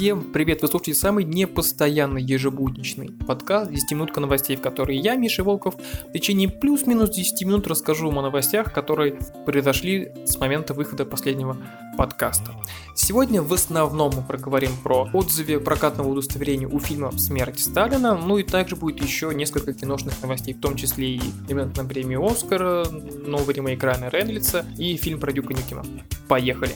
Всем привет! Вы слушаете самый непостоянный ежебудничный подкаст 10 минутка новостей, в которой я, Миша Волков, в течение плюс-минус 10 минут расскажу вам о новостях, которые произошли с момента выхода последнего подкаста. Сегодня в основном мы проговорим про отзывы прокатного удостоверения у фильма «Смерть Сталина», ну и также будет еще несколько киношных новостей, в том числе и элемент на премию Оскара, новый ремейк Райана Рейнольдса и фильм про Дюка Нюкема. Поехали!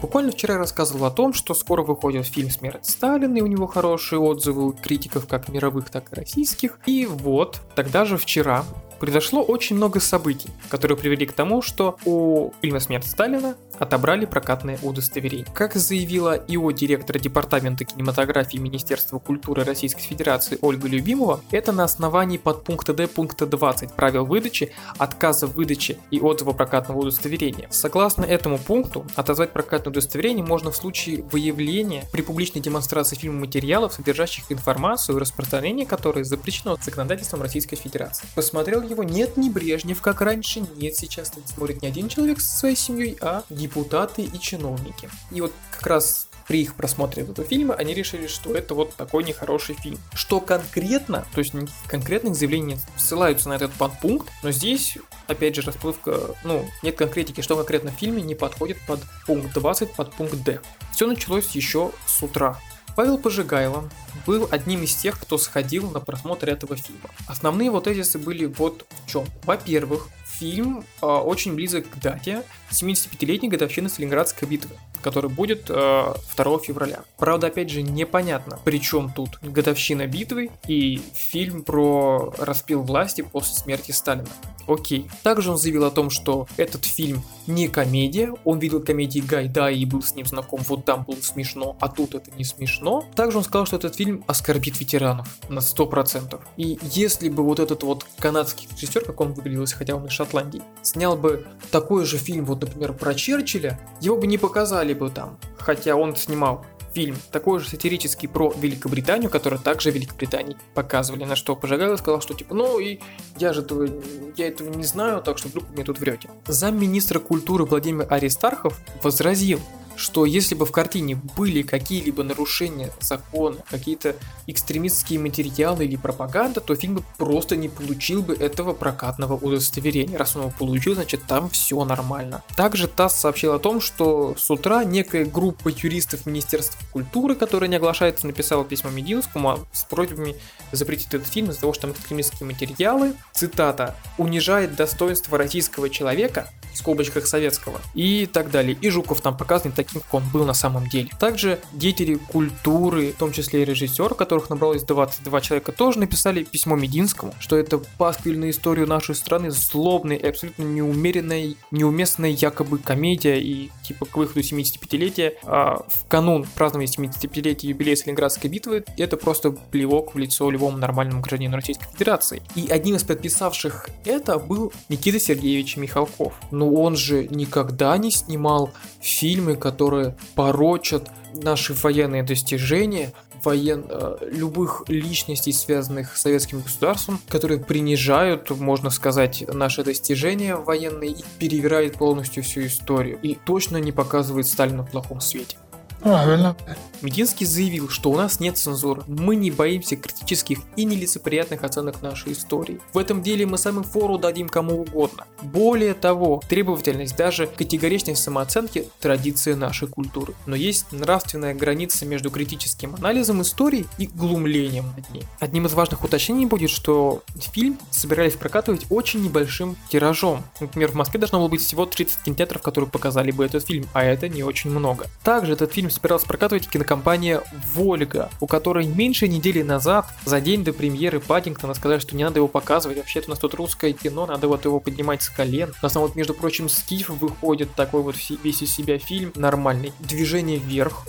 Буквально вчера я рассказывал о том, что скоро выходит фильм «Смерть Сталина», и у него хорошие отзывы у критиков как мировых, так и российских. И вот, тогда же вчера произошло очень много событий, которые привели к тому, что у фильма «Смерть Сталина» отобрали прокатное удостоверение. Как заявила ИО директора Департамента кинематографии Министерства культуры Российской Федерации Ольга Любимова, это на основании подпункта Д пункта 20 правил выдачи, отказа в выдаче и отзыва прокатного удостоверения. Согласно этому пункту, отозвать прокатное удостоверение можно в случае выявления при публичной демонстрации фильма материалов, содержащих информацию, распространение которой запрещено законодательством Российской Федерации. Посмотрел его нет ни Брежнев, как раньше, нет сейчас смотрит не один человек со своей семьей, а депутаты и чиновники. И вот как раз при их просмотре этого фильма они решили, что это вот такой нехороший фильм. Что конкретно, то есть конкретных заявлений ссылаются на этот подпункт, но здесь, опять же, расплывка, ну, нет конкретики, что конкретно в фильме не подходит под пункт 20, под пункт D. Все началось еще с утра. Павел Пожигайло был одним из тех, кто сходил на просмотр этого фильма. Основные вот тезисы были вот в чем. Во-первых, фильм э, очень близок к дате 75-летней годовщины Сталинградской битвы который будет э, 2 февраля. Правда, опять же, непонятно, при чем тут годовщина битвы и фильм про распил власти после смерти Сталина. Окей. Также он заявил о том, что этот фильм не комедия, он видел комедии Гайда и был с ним знаком, вот там было смешно, а тут это не смешно. Также он сказал, что этот фильм оскорбит ветеранов на 100%. И если бы вот этот вот канадский режиссер, как он выглядел, хотя он из Шотландии, снял бы такой же фильм, вот, например, про Черчилля, его бы не показали бы там, хотя он снимал фильм, такой же сатирический про Великобританию, который также Великобритании показывали, на что Пожигайло сказал, что типа, ну и я же этого, я этого не знаю, так что вдруг вы мне тут врете. Замминистра культуры Владимир Аристархов возразил, что если бы в картине были какие-либо нарушения закона, какие-то экстремистские материалы или пропаганда, то фильм бы просто не получил бы этого прокатного удостоверения. Раз он его получил, значит там все нормально. Также ТАСС сообщил о том, что с утра некая группа юристов Министерства культуры, которая не оглашается, написала письмо Мединскому с просьбами запретить этот фильм из-за того, что там экстремистские материалы, цитата, унижает достоинство российского человека, скобочках советского, и так далее. И Жуков там показан таким, как он был на самом деле. Также деятели культуры, в том числе и режиссер, которых набралось 22 человека, тоже написали письмо Мединскому, что это пасквильная историю нашей страны, злобная и абсолютно неумеренная, неуместная якобы комедия и типа к выходу 75-летия а в канун празднования 75-летия юбилея Сталинградской битвы это просто плевок в лицо любому нормальному гражданину Российской Федерации. И одним из подписавших это был Никита Сергеевич Михалков. Он же никогда не снимал фильмы, которые порочат наши военные достижения, воен... Э, любых личностей, связанных с советским государством, которые принижают, можно сказать, наши достижения военные и перевирают полностью всю историю. И точно не показывает Сталина в плохом свете. Правильно. Мединский заявил, что у нас нет цензуры. Мы не боимся критических и нелицеприятных оценок нашей истории. В этом деле мы самым фору дадим кому угодно. Более того, требовательность, даже категоричность самооценки – традиция нашей культуры. Но есть нравственная граница между критическим анализом истории и глумлением над ней. Одним из важных уточнений будет, что фильм собирались прокатывать очень небольшим тиражом. Например, в Москве должно было быть всего 30 кинотеатров, которые показали бы этот фильм, а это не очень много. Также этот фильм собиралась прокатывать кинокомпания «Вольга», у которой меньше недели назад, за день до премьеры Паддингтона, сказали, что не надо его показывать, вообще-то у нас тут русское кино, надо вот его поднимать с колен. У нас там вот, между прочим, Скиф выходит такой вот весь из себя фильм нормальный. «Движение вверх»,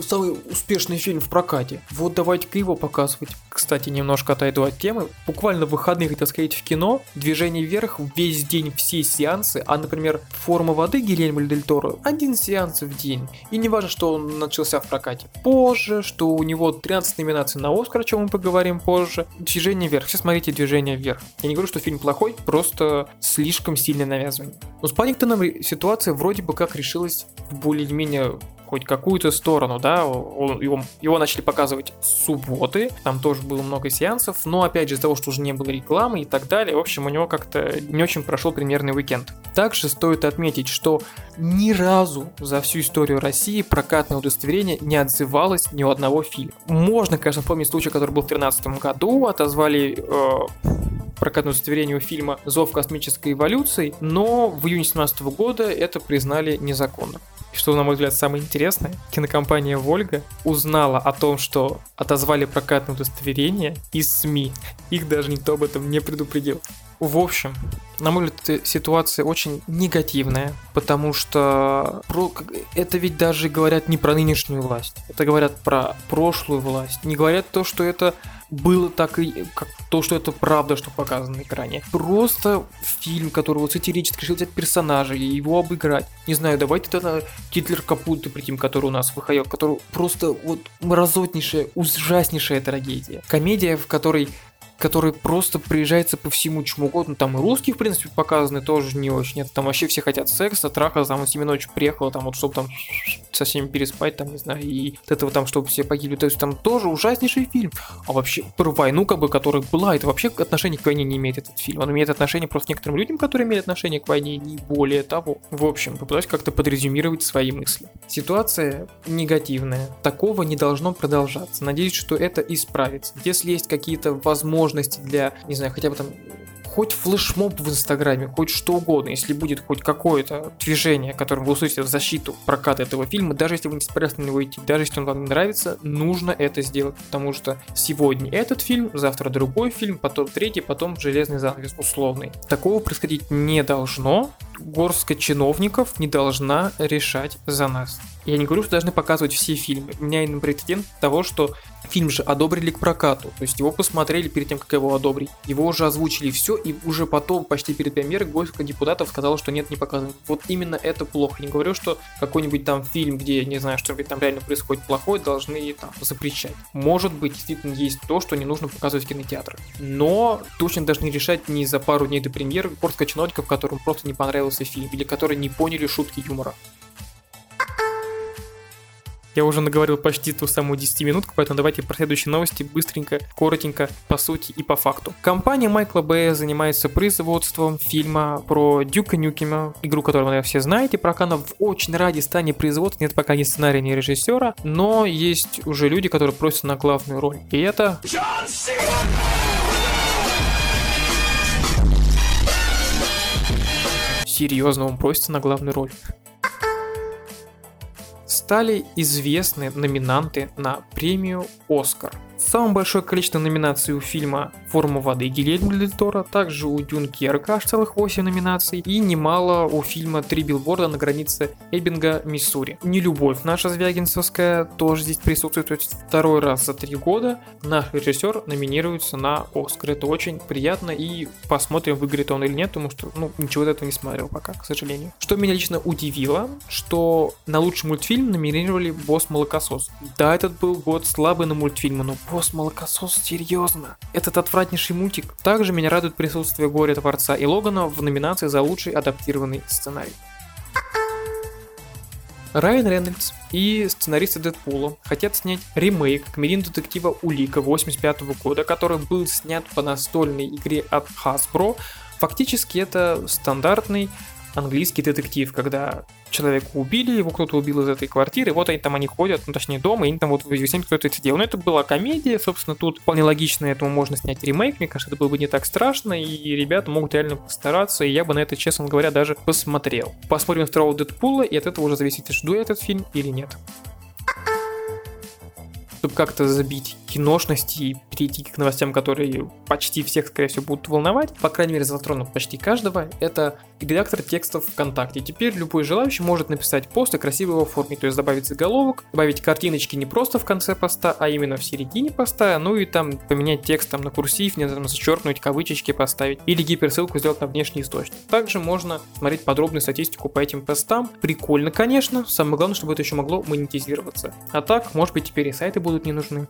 самый успешный фильм в прокате. Вот давайте-ка его показывать. Кстати, немножко отойду от темы. Буквально в выходные хотел сказать в кино «Движение вверх» весь день все сеансы, а, например, «Форма воды» Гильермо Дель Торо один сеанс в день. И не важно, что что он начался в прокате позже, что у него 13 номинаций на Оскар, о чем мы поговорим позже. Движение вверх. Все смотрите движение вверх. Я не говорю, что фильм плохой, просто слишком сильное навязывание. Но с Паннингтоном ситуация вроде бы как решилась более-менее хоть какую-то сторону, да, он, его, его начали показывать с субботы, там тоже было много сеансов, но опять же из-за того, что уже не было рекламы и так далее, в общем, у него как-то не очень прошел примерный уикенд. Также стоит отметить, что ни разу за всю историю России прокатное удостоверение не отзывалось ни у одного фильма. Можно, конечно, помнить случай, который был в 2013 году, отозвали э, прокатное удостоверение у фильма «Зов космической эволюции», но в июне 2017 года это признали незаконным. И что, на мой взгляд, самое интересное, кинокомпания «Вольга» узнала о том, что отозвали прокатное удостоверение из СМИ. Их даже никто об этом не предупредил. В общем, на мой взгляд, ситуация очень негативная, потому что это ведь даже говорят не про нынешнюю власть, это говорят про прошлую власть, не говорят то, что это было так и как то, что это правда, что показано на экране. Просто фильм, который вот сатирически решил взять персонажа и его обыграть. Не знаю, давайте тогда Гитлер Капуты притим, который у нас выходил, который просто вот мразотнейшая, ужаснейшая трагедия. Комедия, в которой который просто приезжается по всему чему угодно. Там и русские, в принципе, показаны тоже не очень. Это там вообще все хотят секса, траха, там Семенович приехала, там вот, чтобы там со всеми переспать, там, не знаю, и от этого там, чтобы все погибли. То есть там тоже ужаснейший фильм. А вообще про войну, как бы, которая была, это вообще отношение к войне не имеет этот фильм. Он имеет отношение просто к некоторым людям, которые имеют отношение к войне, не более того. В общем, попытаюсь как-то подрезюмировать свои мысли. Ситуация негативная. Такого не должно продолжаться. Надеюсь, что это исправится. Если есть какие-то возможности для, не знаю, хотя бы там хоть флешмоб в Инстаграме, хоть что угодно, если будет хоть какое-то движение, которым вы услышите в защиту проката этого фильма, даже если вы не собираетесь на него идти, даже если он вам не нравится, нужно это сделать, потому что сегодня этот фильм, завтра другой фильм, потом третий, потом железный занавес условный. Такого происходить не должно, горстка чиновников не должна решать за нас. Я не говорю, что должны показывать все фильмы. У меня именно прецедент того, что фильм же одобрили к прокату. То есть его посмотрели перед тем, как его одобрить. Его уже озвучили все, и уже потом, почти перед премьерой, горстка депутатов сказала, что нет, не показывают. Вот именно это плохо. Не говорю, что какой-нибудь там фильм, где, не знаю, что там реально происходит плохое, должны там запрещать. Может быть, действительно есть то, что не нужно показывать в кинотеатрах. Но точно должны решать не за пару дней до премьеры горстка чиновников, которым просто не понравился фильм, или которые не поняли шутки юмора. Я уже наговорил почти ту самую 10 минутку, поэтому давайте про следующие новости быстренько, коротенько, по сути и по факту. Компания Майкла Бэя занимается производством фильма про Дюка Нюкема, игру, которую наверное, все знаете. Пока она в очень ради стане производства, нет пока ни сценария, ни режиссера, но есть уже люди, которые просят на главную роль. И это... Серьезно, он просится на главную роль стали известны номинанты на премию «Оскар». Самое большое количество номинаций у фильма «Форма воды» Гильермо Дель Торо, также у Дюнкерка аж целых 8 номинаций, и немало у фильма «Три билборда на границе Эббинга, Миссури». «Нелюбовь» наша Звягинцевская тоже здесь присутствует, то есть второй раз за три года наш режиссер номинируется на «Оскар». Это очень приятно, и посмотрим, выиграет он или нет, потому что, ну, ничего этого не смотрел пока, к сожалению. Что меня лично удивило, что на лучший мультфильм номинировали «Босс Молокосос». Да, этот был год слабый на мультфильмы, но Босс Молокосос, серьезно? Этот отвратнейший мультик. Также меня радует присутствие Горя Творца и Логана в номинации за лучший адаптированный сценарий. Райан Рейнольдс и сценаристы Дэдпула хотят снять ремейк комедийного детектива Улика 85 года, который был снят по настольной игре от Hasbro. Фактически это стандартный английский детектив, когда человека убили, его кто-то убил из этой квартиры, вот они там они ходят, ну точнее дома, и они там вот выясняют, кто это делал. Но это была комедия, собственно, тут вполне логично этому можно снять ремейк, мне кажется, это было бы не так страшно, и ребята могут реально постараться, и я бы на это, честно говоря, даже посмотрел. Посмотрим второго Дэдпула, и от этого уже зависит, жду я этот фильм или нет чтобы как-то забить киношности и перейти к новостям, которые почти всех, скорее всего, будут волновать, по крайней мере, затронут почти каждого, это редактор текстов ВКонтакте. Теперь любой желающий может написать пост и красиво его оформить, то есть добавить заголовок, добавить картиночки не просто в конце поста, а именно в середине поста, ну и там поменять текст там на курсив, не там зачеркнуть, кавычечки поставить, или гиперссылку сделать на внешний источник. Также можно смотреть подробную статистику по этим постам. Прикольно, конечно, самое главное, чтобы это еще могло монетизироваться. А так, может быть, теперь и сайты будут не нужны.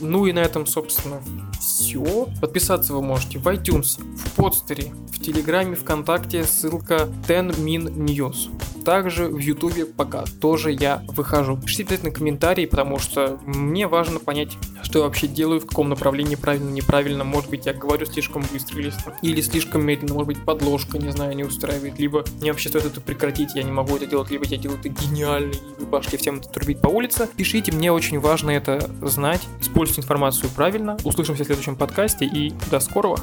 Ну и на этом, собственно, все. Подписаться вы можете в iTunes, в подстере, в Телеграме, ВКонтакте, ссылка 10min News. Также в Ютубе пока тоже я выхожу. Пишите обязательно комментарии, потому что мне важно понять, что я вообще делаю, в каком направлении правильно, неправильно. Может быть, я говорю слишком быстро или, или слишком медленно, может быть, подложка, не знаю, не устраивает. Либо мне вообще стоит это прекратить, я не могу это делать, либо я делаю это гениально, и вы пошли всем это трубить по улице. Пишите, мне очень важно это знать. Используйте информацию правильно. Услышимся в следующем подкасте и до скорого.